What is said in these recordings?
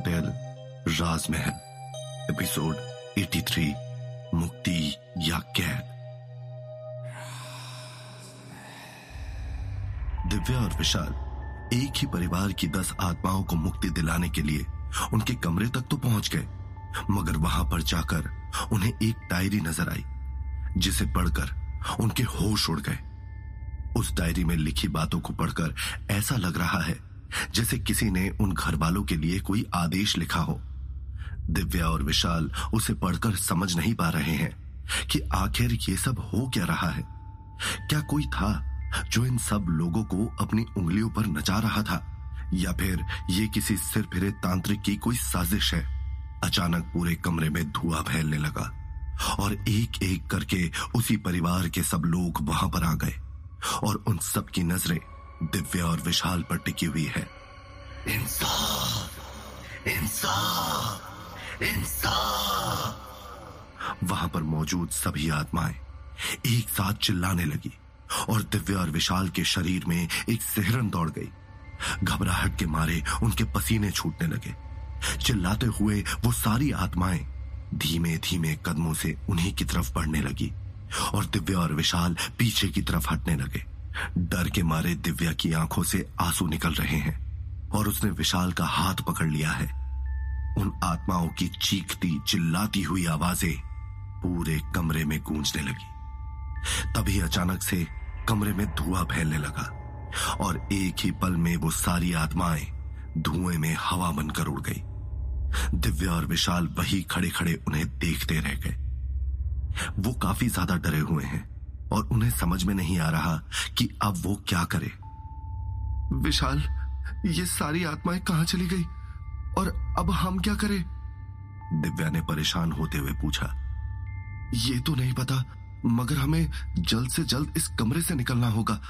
Hotel, राजमहल, episode 83 मुक्ति या कैद दिव्या और विशाल एक ही परिवार की दस आत्माओं को मुक्ति दिलाने के लिए उनके कमरे तक तो पहुँच गए, मगर वहाँ पर जाकर उन्हें एक डायरी नज़र आई, जिसे पढ़कर उनके होश उड़ गए। उस डायरी में लिखी बातों को पढ़कर ऐसा लग रहा है जैसे किसी ने उन घर वालों के लिए कोई आदेश लिखा हो। दिव्या और विशाल उसे पढ़कर समझ नहीं पा रहे हैं कि आखिर ये सब हो क्या रहा है। क्या कोई था जो इन सब लोगों को अपनी उंगलियों पर नचा रहा था, या फिर ये किसी सिर फिरे तांत्रिक की कोई साजिश है? अचानक पूरे कमरे में धुआँ फैलने लगा और एक एक करके उसी परिवार के सब लोग वहाँ पर आ गए और उन सब की नज़रें दिव्या और विशाल पर टिकी हुई है। इंसाफ! इंसाफ! इंसाफ! वहाँ पर मौजूद सभी आत्माएँ एक साथ चिल्लाने लगी और दिव्या और विशाल के शरीर में एक सिहरन दौड़ गई। घबराहट के मारे उनके पसीने छूटने लगे। चिल्लाते हुए वो सारी आत्माएँ धीमे धीमे कदमों से उन्हीं की तरफ़ बढ़ने लगी और दिव्या और विशाल पीछे की तरफ़ हटने लगे। डर के मारे दिव्या की आँखों से आँसू निकल रहे हैं और उसने विशाल का हाथ पकड़ लिया है। उन आत्माओं की चीखती, चिल्लाती हुई आवाज़ें पूरे कमरे में गूंजने लगी। तभी अचानक से कमरे में धुआँ फैलने लगा और एक ही पल में वो सारी आत्माएँ धुएँ में हवा बनकर उड़ गई। दिव्या और विशाल वही खड़े खड़े उन्हें देखते रह गए। वो काफ़ी ज़्यादा डरे हुए हैं। और उन्हें समझ में नहीं आ रहा कि अब वो क्या करे। विशाल, ये सारी आत्माएँ कहाँ चली गई? और अब हम क्या करें? दिव्या ने परेशान होते हुए पूछा। ये तो नहीं पता, मगर हमें जल्द से जल्द इस कमरे से निकलना होगा।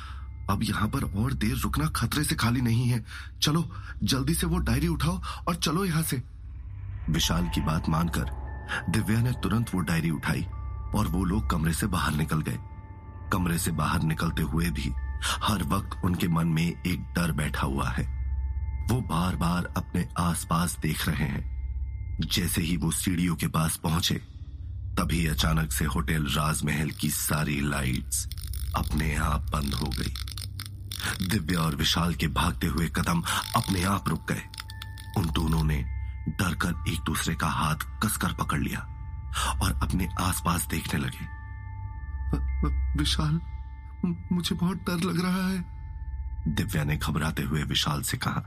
अब यहाँ पर और देर रुकना खतरे से खाली नहीं है। चलो, जल्दी से वो डायरी उठाओ और चलो यहाँ से। विशाल की बात मानकर दिव्या ने तुरंत वो डायरी उठाई और वो लोग कमरे से बाहर निकल गए। कमरे से बाहर निकलते हुए भी हर वक्त उनके मन में एक डर बैठा हुआ है। वो बार बार अपने आसपास देख रहे हैं। जैसे ही वो सीढ़ियों के पास पहुँचे, तभी अचानक से होटल राजमहल की सारी लाइट्स अपने आप बंद हो गई। दिव्या और विशाल के भागते हुए कदम अपने आप रुक गए। उन दोनों ने डर कर एक दूसरे का हाथ कसकर पकड़ लिया और अपने आसपास देखने लगे। विशाल, मुझे बहुत डर लग रहा है। दिव्या ने घबराते हुए विशाल से कहा,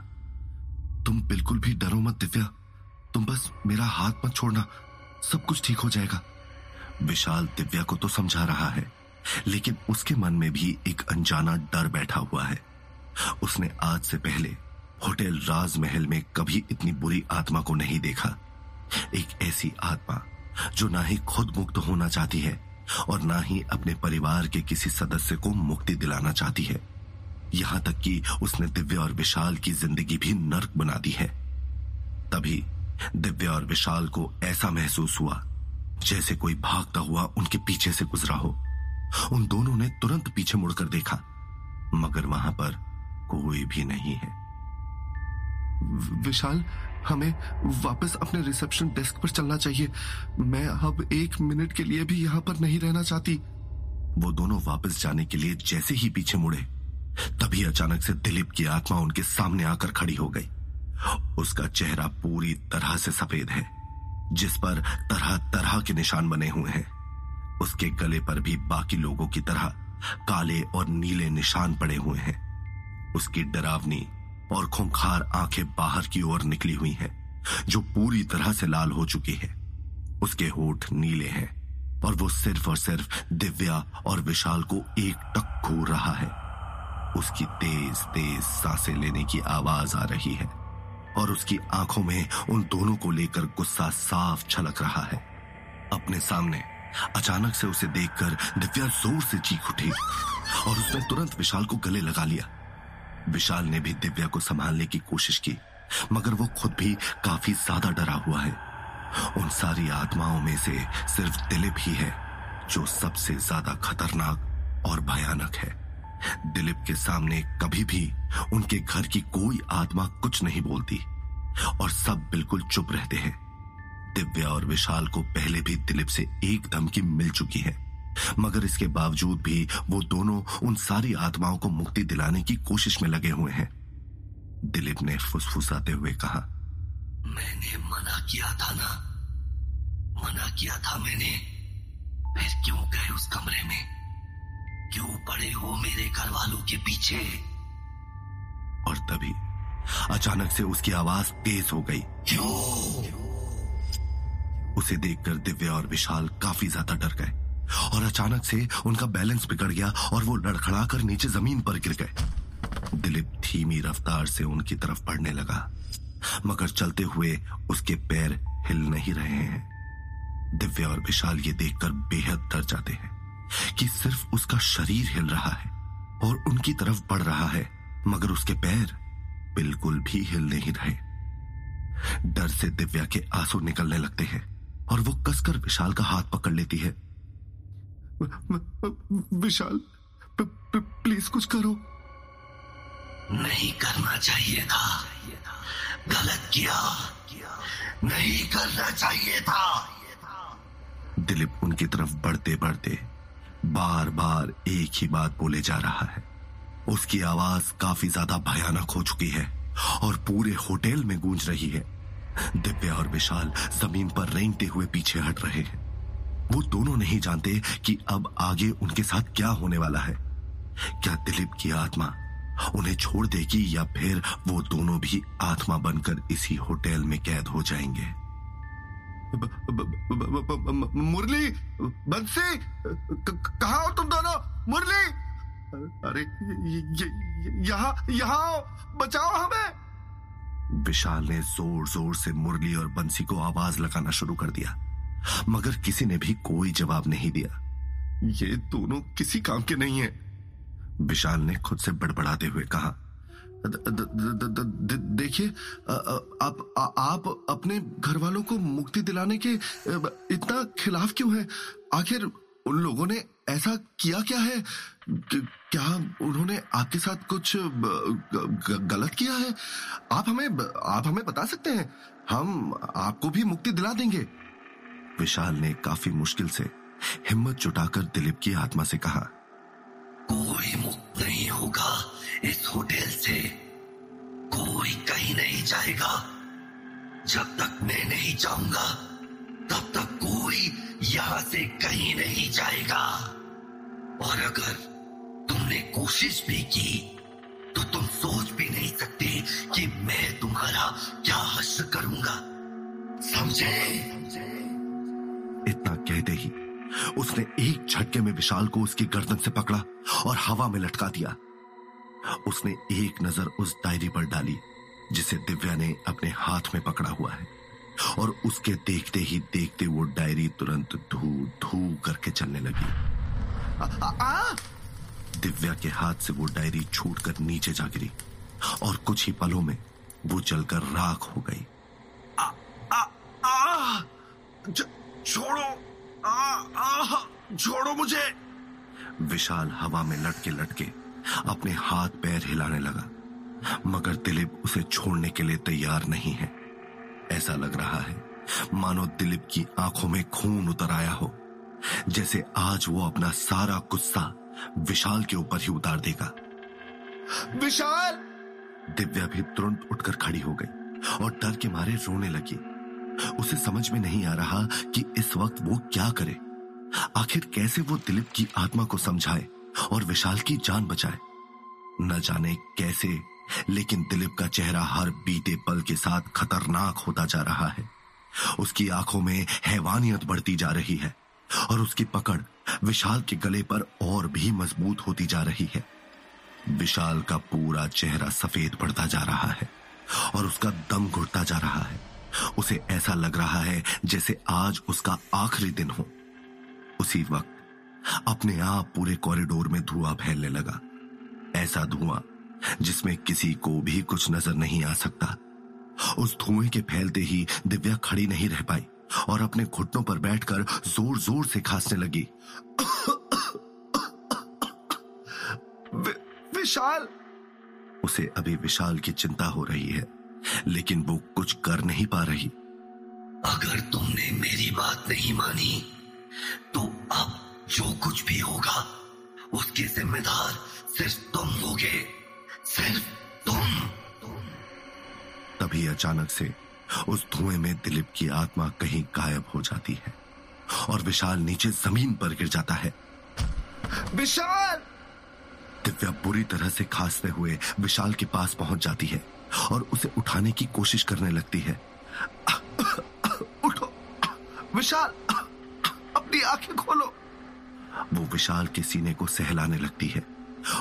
तुम बिल्कुल भी डरो मत दिव्या। तुम बस मेरा हाथ मत छोड़ना। सब कुछ ठीक हो जाएगा। विशाल दिव्या को तो समझा रहा है, लेकिन उसके मन में भी एक अनजाना डर बैठा हुआ है। उसने आज से पहले होटल राजमहल में कभी इतनी बुरी आत्मा को नहीं देखा। एक ऐसी आत्मा जो ना ही खुद मुक्त होना चाहती है और ना ही अपने परिवार के किसी सदस्य को मुक्ति दिलाना चाहती है। यहाँ तक कि उसने दिव्या और विशाल की ज़िंदगी भी नर्क बना दी है। तभी दिव्या और विशाल को ऐसा महसूस हुआ, जैसे कोई भागता हुआ उनके पीछे से गुजरा हो। उन दोनों ने तुरंत पीछे मुड़कर देखा, मगर वहाँ पर कोई भी नहीं है। विशाल, हमें वापस अपने रिसेप्शन डेस्क पर चलना चाहिए। मैं अब एक मिनट के लिए भी यहाँ पर नहीं रहना चाहती। वो दोनों वापस जाने के लिए जैसे ही पीछे मुड़े, तभी अचानक से दिलीप की आत्मा उनके सामने आकर खड़ी हो गई। उसका चेहरा पूरी तरह से सफ़ेद है, जिस पर तरह तरह के निशान बने हुए हैं। उसके गले पर भी बाकी लोगों की तरह काले और नीले निशान पड़े हुए हैं। उसकी डरावनी और खूंखार आँखें बाहर की ओर निकली हुई हैं, जो पूरी तरह से लाल हो चुकी है। उसके होठ नीले हैं और वो सिर्फ़ और सिर्फ़ दिव्या और विशाल को एक टक घूर रहा है। उसकी तेज तेज साँसें लेने की आवाज़ आ रही है और उसकी आँखों में उन दोनों को लेकर गुस्सा साफ़ छलक रहा है। अपने सामने अचानक से उसे देखकर दिव्या ज़ोर से चीख उठी और उसने तुरंत विशाल को गले लगा लिया। विशाल ने भी दिव्या को संभालने की कोशिश की, मगर वो खुद भी काफ़ी ज़्यादा डरा हुआ है। उन सारी आत्माओं में से सिर्फ़ दिलीप ही है, जो सबसे ज़्यादा खतरनाक और भयानक है। दिलीप के सामने कभी भी उनके घर की कोई आत्मा कुछ नहीं बोलती, और सब बिल्कुल चुप रहते हैं। दिव्या और विशाल को पहले भी दिलीप से एक धमकी मिल चुकी है। मगर इसके बावजूद भी वो दोनों उन सारी आत्माओं को मुक्ति दिलाने की कोशिश में लगे हुए हैं। दिलीप ने फुसफुसाते हुए कहा मैंने मना किया था ना? मना किया था मैंने? फिर क्यों गए उस कमरे में? क्यों पड़े हो मेरे घर वालों के पीछे? और तभी अचानक से उसकी आवाज़ तेज हो गई। क्यों? उसे देखकर दिव्या और विशाल काफ़ी ज़्यादा डर गए। और अचानक से उनका बैलेंस बिगड़ गया और वो लड़खड़ा कर नीचे ज़मीन पर गिर गए। दिलीप धीमी रफ्तार से उनकी तरफ़ बढ़ने लगा। मगर चलते हुए उसके पैर हिल नहीं रहे हैं। दिव्या और विशाल ये देखकर बेहद डर जाते हैं कि सिर्फ़ उसका शरीर हिल रहा है और उनकी तरफ़ बढ़ रहा है, मगर उसके पैर बिल्कुल भी हिल नहीं रहे। डर से दिव्या के आँसू निकलने लगते हैं और वो कसकर विशाल का हाथ पकड़ लेती है। विशाल प्लीज़ कुछ करो। नहीं करना चाहिए था। गलत किया। नहीं करना चाहिए था। दिलीप उनकी तरफ़ बढ़ते बढ़ते बार बार एक ही बात बोले जा रहा है। उसकी आवाज़ काफ़ी ज़्यादा भयानक हो चुकी है और पूरे होटल में गूंज रही है। दिव्या और विशाल ज़मीन पर रेंगते हुए पीछे हट रहे हैं। वो दोनों नहीं जानते कि अब आगे उनके साथ क्या होने वाला है। क्या दिलीप की आत्मा उन्हें छोड़ देगी या फिर वो दोनों भी आत्मा बनकर इसी होटल में कैद हो जाएँगे? मुरली बंसी कहा हो तुम दोनों? मुरली! अरे यहाँ यहाँ बचाओ हमें! विशाल ने ज़ोर ज़ोर से मुरली और बंसी को आवाज़ लगाना शुरू कर दिया। मगर किसी ने भी कोई जवाब नहीं दिया। ये दोनों किसी काम के नहीं है। विशाल ने खुद से बड़बड़ाते हुए कहा देखिए आप आप अपने घर वालों को मुक्ति दिलाने के इतना खिलाफ क्यों है? आखिर उन लोगों ने ऐसा किया क्या है? क्या उन्होंने आपके साथ कुछ गलत किया है? आप हमें आप हमें बता सकते हैं। हम आपको भी मुक्ति दिला देंगे। विशाल ने काफ़ी मुश्किल से हिम्मत जुटाकर दिलीप की आत्मा से कहा, कोई मुक्त नहीं होगा इस होटल से। कोई कहीं नहीं जाएगा। जब तक मैं नहीं जाऊँगा, तब तक कोई यहाँ से कहीं नहीं जाएगा। और अगर तुमने कोशिश भी की तो तुम सोच भी नहीं सकते कि मैं तुम्हारा क्या हश्र करूँगा। समझे? इतना कहते ही। उसने एक झटके में विशाल को उसकी गर्दन से पकड़ा और हवा में लटका दिया। उसने एक नज़र उस डायरी पर डाली जिसे दिव्या ने अपने हाथ में पकड़ा हुआ है और उसके देखते ही देखते वो डायरी तुरंत धू धू करके चलने लगी। आ, आ, आ! दिव्या के हाथ से वो डायरी छूटकर नीचे जा गिरी और कुछ ही पलों में वो जलकर राख हो गई। आ, आ, आ, छोड़ो। आ, आ, छोड़ो मुझे। विशाल हवा में लटके लटके अपने हाथ पैर हिलाने लगा मगर दिलीप उसे छोड़ने के लिए तैयार नहीं है। ऐसा लग रहा है मानो दिलीप की आँखों में खून उतर आया हो जैसे आज वो अपना सारा गुस्सा विशाल के ऊपर ही उतार देगा। विशाल! दिव्या भी तुरंत उठकर खड़ी हो गई और डर के मारे रोने लगी। उसे समझ में नहीं आ रहा कि इस वक्त वो क्या करे। आखिर कैसे वो दिलीप की आत्मा को समझाए और विशाल की जान बचाए? न जाने कैसे, लेकिन दिलीप का चेहरा हर बीते पल के साथ खतरनाक होता जा रहा है। उसकी आँखों में हैवानियत बढ़ती जा रही है और उसकी पकड़ विशाल के गले पर और भी मज़बूत होती जा रही है। विशाल का पूरा चेहरा सफ़ेद पड़ता जा रहा है और उसका दम घुटता जा रहा है। उसे ऐसा लग रहा है जैसे आज उसका आखिरी दिन हो। उसी वक्त अपने आप पूरे कॉरिडोर में धुआँ फैलने लगा। ऐसा धुआँ जिसमें किसी को भी कुछ नज़र नहीं आ सकता। उस धुएँ के फैलते ही दिव्या खड़ी नहीं रह पाई और अपने घुटनों पर बैठकर ज़ोर ज़ोर से खांसने लगी। विशाल! उसे अभी विशाल की चिंता हो रही है। लेकिन वो कुछ कर नहीं पा रही। अगर तुमने मेरी बात नहीं मानी तो अब जो कुछ भी होगा, उसके जिम्मेदार सिर्फ़ तुम होगे। सिर्फ़ तुम। तभी अचानक से उस धुएँ में दिलीप की आत्मा कहीं गायब हो जाती है और विशाल नीचे ज़मीन पर गिर जाता है। विशाल! दिव्या बुरी तरह से खांसते हुए विशाल के पास पहुँच जाती है। और उसे उठाने की कोशिश करने लगती है। उठो। विशाल, अपनी आँखें खोलो। वो विशाल के सीने को सहलाने लगती है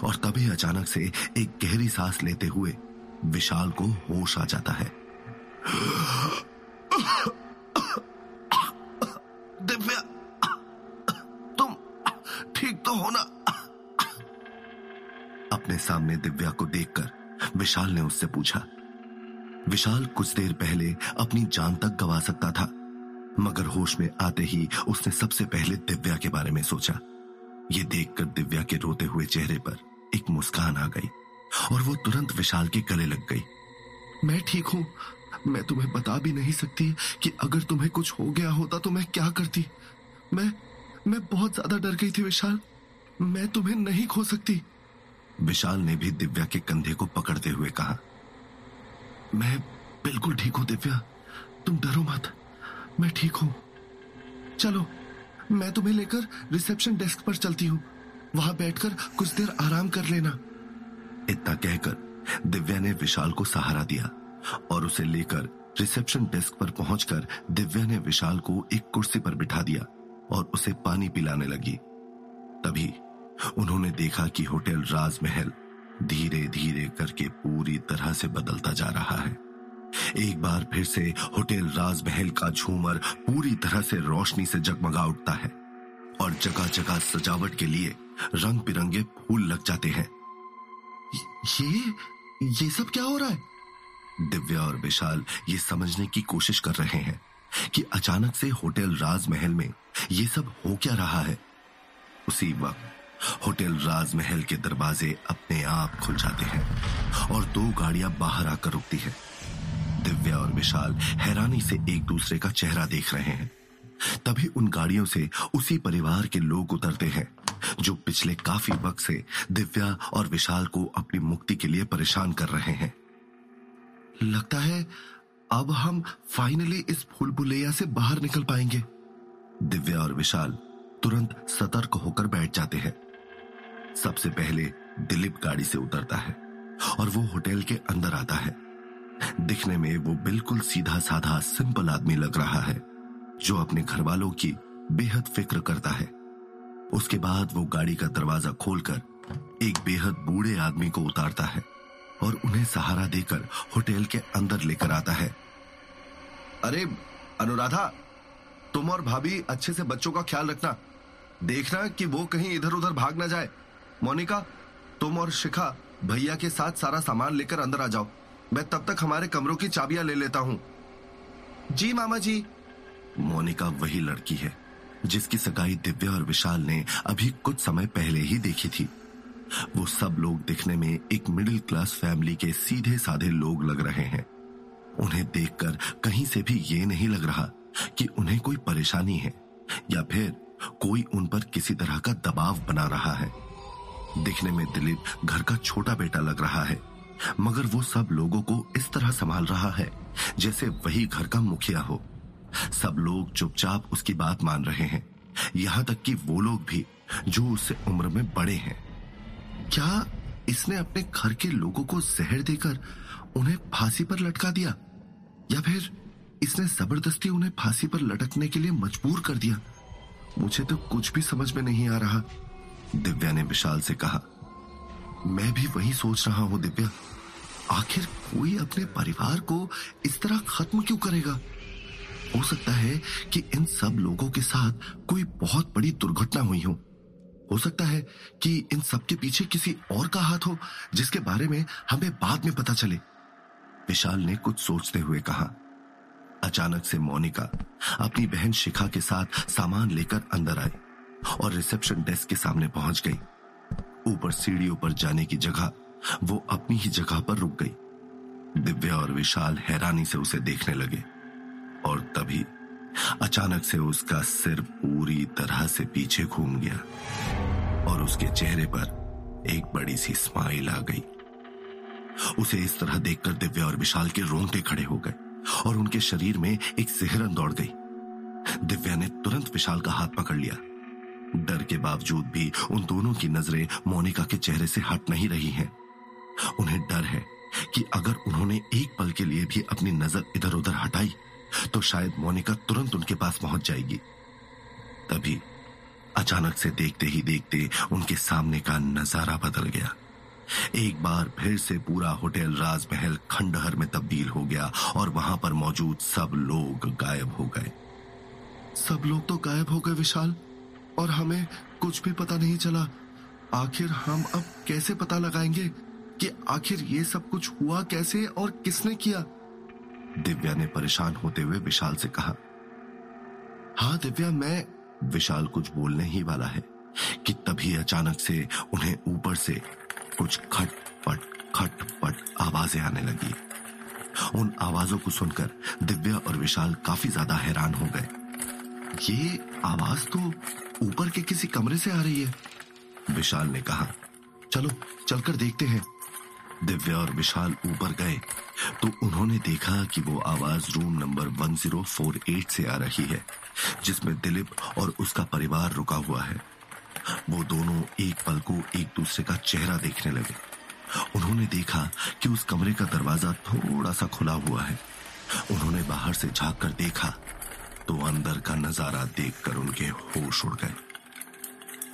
और तभी अचानक से एक गहरी सांस लेते हुए विशाल को होश आ जाता है। दिव्या, तुम ठीक तो हो ना? अपने सामने दिव्या को देखकर विशाल ने उससे पूछा। विशाल कुछ देर पहले अपनी जान तक गवा सकता था, मगर होश में आते ही उसने सबसे पहले दिव्या के बारे में सोचा। ये देखकर दिव्या के रोते हुए चेहरे पर एक मुस्कान आ गई, और वो तुरंत विशाल के गले लग गई। मैं ठीक हूँ। मैं तुम्हें बता भी नहीं सकती कि अगर तुम्हें कुछ हो गया होता तो मैं क्या करती। मैं मैं बहुत ज़्यादा डर गई थी विशाल। मैं तुम्हें नहीं खो सकती। विशाल ने भी दिव्या के कंधे को पकड़ते हुए कहा, मैं बिल्कुल ठीक हूँ दिव्या। तुम डरो मत। मैं ठीक हूँ। चलो, मैं तुम्हें लेकर रिसेप्शन डेस्क पर चलती हूँ। वहाँ बैठकर कुछ देर आराम कर लेना। इतना कहकर दिव्या ने विशाल को सहारा दिया और उसे लेकर रिसेप्शन डेस्क पर पहुंचकर दिव्या ने विशाल को एक कुर्सी पर बिठा दिया और उसे पानी पिलाने लगी। तभी उन्होंने देखा कि होटल राजमहल धीरे धीरे करके पूरी तरह से बदलता जा रहा है। एक बार फिर से होटल राजमहल का झूमर पूरी तरह से रोशनी से जगमगा उठता है और जगह जगह सजावट के लिए रंग बिरंगे फूल लग जाते हैं। ये ये सब क्या हो रहा है? दिव्या और विशाल ये समझने की कोशिश कर रहे हैं कि अचानक से होटल राजमहल में ये सब हो क्या रहा है। उसी वक्त होटल राजमहल के दरवाजे अपने आप खुल जाते हैं और दो गाड़ियाँ बाहर आकर रुकती है। दिव्या और विशाल हैरानी से एक दूसरे का चेहरा देख रहे हैं। तभी उन गाड़ियों से उसी परिवार के लोग उतरते हैं, जो पिछले काफ़ी वक्त से दिव्या और विशाल को अपनी मुक्ति के लिए परेशान कर रहे हैं। लगता है अब हम फाइनली इस फूल बुलैया से बाहर निकल पाएँगे। दिव्या और विशाल तुरंत सतर्क होकर बैठ जाते हैं। सबसे पहले दिलीप गाड़ी से उतरता है और वो होटल के अंदर आता है। दिखने में वो बिल्कुल सीधा साधा सिंपल आदमी लग रहा है, जो अपने घर वालों की बेहद फ़िक्र करता है। उसके बाद वो गाड़ी का दरवाज़ा खोलकर एक बेहद बूढ़े आदमी को उतारता है और उन्हें सहारा देकर होटल के अंदर लेकर आता है। अरे, अनुराधा, तुम और भाभी अच्छे से बच्चों का ख्याल रखना। देखना कि वो कहीं इधर उधर भाग ना जाए। मोनिका, तुम और शिखा भैया के साथ सारा सामान लेकर अंदर आ जाओ। मैं तब तक हमारे कमरों की चाबियाँ ले लेता हूँ। जी, मामा जी। मोनिका वही लड़की है, जिसकी सगाई दिव्या और विशाल ने अभी कुछ समय पहले ही देखी थी। वो सब लोग दिखने में एक मिडिल क्लास फैमिली के सीधे साधे लोग लग रहे हैं। उन्हें देखकर कहीं से भी ये नहीं लग रहा कि उन्हें कोई परेशानी है, या फिर कोई उन पर किसी तरह का दबाव बना रहा है। दिखने में दिलीप घर का छोटा बेटा लग रहा है। मगर वो सब लोगों को इस तरह संभाल रहा है, जैसे वही घर का मुखिया हो। सब लोग चुपचाप उसकी बात मान रहे हैं। यहाँ तक कि वो लोग भी जो उससे उम्र में बड़े हैं। क्या इसने अपने घर के लोगों को जहर देकर उन्हें फांसी पर लटका दिया? या फिर इसने ज़बरदस्ती उन्हें फांसी पर लटकने के लिए मजबूर कर दिया? मुझे तो कुछ भी समझ में नहीं आ रहा। दिव्या ने विशाल से कहा, मैं भी वही सोच रहा हूँ दिव्या। आखिर कोई अपने परिवार को इस तरह खत्म क्यों करेगा? हो सकता है कि इन सब लोगों के साथ कोई बहुत बड़ी दुर्घटना हुई हो। हो सकता है कि इन सब के पीछे किसी और का हाथ हो, जिसके बारे में हमें बाद में पता चले। विशाल ने कुछ सोचते हुए कहा। अचानक से मोनिका अपनी बहन शिखा के साथ सामान लेकर अंदर आई। और रिसेप्शन डेस्क के सामने पहुँच गई। ऊपर सीढ़ियों पर जाने की जगह, वो अपनी ही जगह पर रुक गई। दिव्या और विशाल हैरानी से उसे देखने लगे और तभी अचानक से उसका सिर पूरी तरह से पीछे घूम गया और उसके चेहरे पर एक बड़ी सी स्माइल आ गई। उसे इस तरह देखकर दिव्या और विशाल के रोंगटे खड़े हो गए और उनके शरीर में एक सिहरन दौड़ गई। दिव्या ने तुरंत विशाल का हाथ पकड़ लिया। डर के बावजूद भी उन दोनों की नज़रें मोनिका के चेहरे से हट नहीं रही हैं। उन्हें डर है कि अगर उन्होंने एक पल के लिए भी अपनी नज़र इधर उधर हटाई तो शायद मोनिका तुरंत उनके पास पहुँच जाएगी। तभी अचानक से देखते ही देखते उनके सामने का नज़ारा बदल गया। एक बार फिर से पूरा होटल राजमहल खंडहर में तब्दील हो गया और वहाँ पर मौजूद सब लोग गायब हो गए। सब लोग तो गायब हो गए विशाल। और हमें कुछ भी पता नहीं चला। आखिर हम अब कैसे पता लगाएँगे कि आखिर ये सब कुछ हुआ कैसे और किसने किया? दिव्या ने परेशान होते हुए विशाल से कहा हाँ दिव्या, मैं विशाल कुछ बोलने ही वाला है कि तभी अचानक से उन्हें ऊपर से कुछ खटपट खटपट आवाज़ें आने लगी। उन आवाजों को सुनकर दिव्या और विशाल काफ़ी ज़्यादा हैरान हो गए। ये आवाज़ तो ऊपर के किसी कमरे से आ रही है। विशाल ने कहा, चलो, चलकर देखते हैं। दिव्या और विशाल ऊपर गए तो उन्होंने देखा कि वो आवाज़ रूम नंबर 1048 से आ रही है, जिसमें दिलीप और उसका परिवार रुका हुआ है। वो दोनों एक पल को एक दूसरे का चेहरा देखने लगे। उन्होंने देखा कि उस कमरे का दरवाज़ा थोड़ा सा खुला हुआ है। उन्होंने बाहर से झाँक कर देखा तो अंदर का नज़ारा देखकर उनके होश उड़ गए।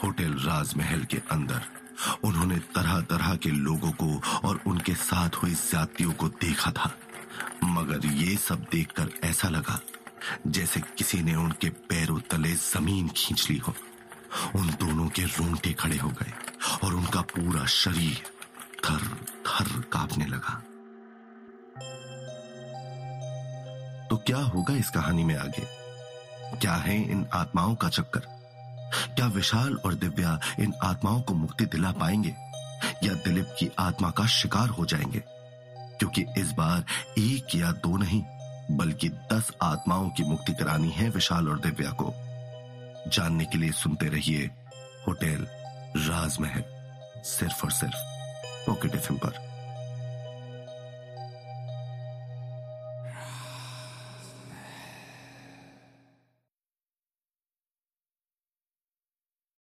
होटल राजमहल के अंदर, उन्होंने तरह तरह के लोगों को और उनके साथ हुई ज्यादतियों को देखा था। मगर ये सब देखकर ऐसा लगा, जैसे किसी ने उनके पैरों तले ज़मीन खींच ली हो। उन दोनों के रोंगटे खड़े हो गए और उनका पूरा शरीर थर थर कांपने लगा। तो क्या होगा इस कहानी में आगे? क्या है इन आत्माओं का चक्कर? क्या विशाल और दिव्या इन आत्माओं को मुक्ति दिला पाएँगे? या दिलीप की आत्मा का शिकार हो जाएँगे? क्योंकि इस बार एक या दो नहीं, बल्कि दस आत्माओं की मुक्ति करानी है विशाल और दिव्या को। जानने के लिए सुनते रहिए होटल राजमहल, सिर्फ़ और सिर्फ़ पॉकेट एफ़ पर।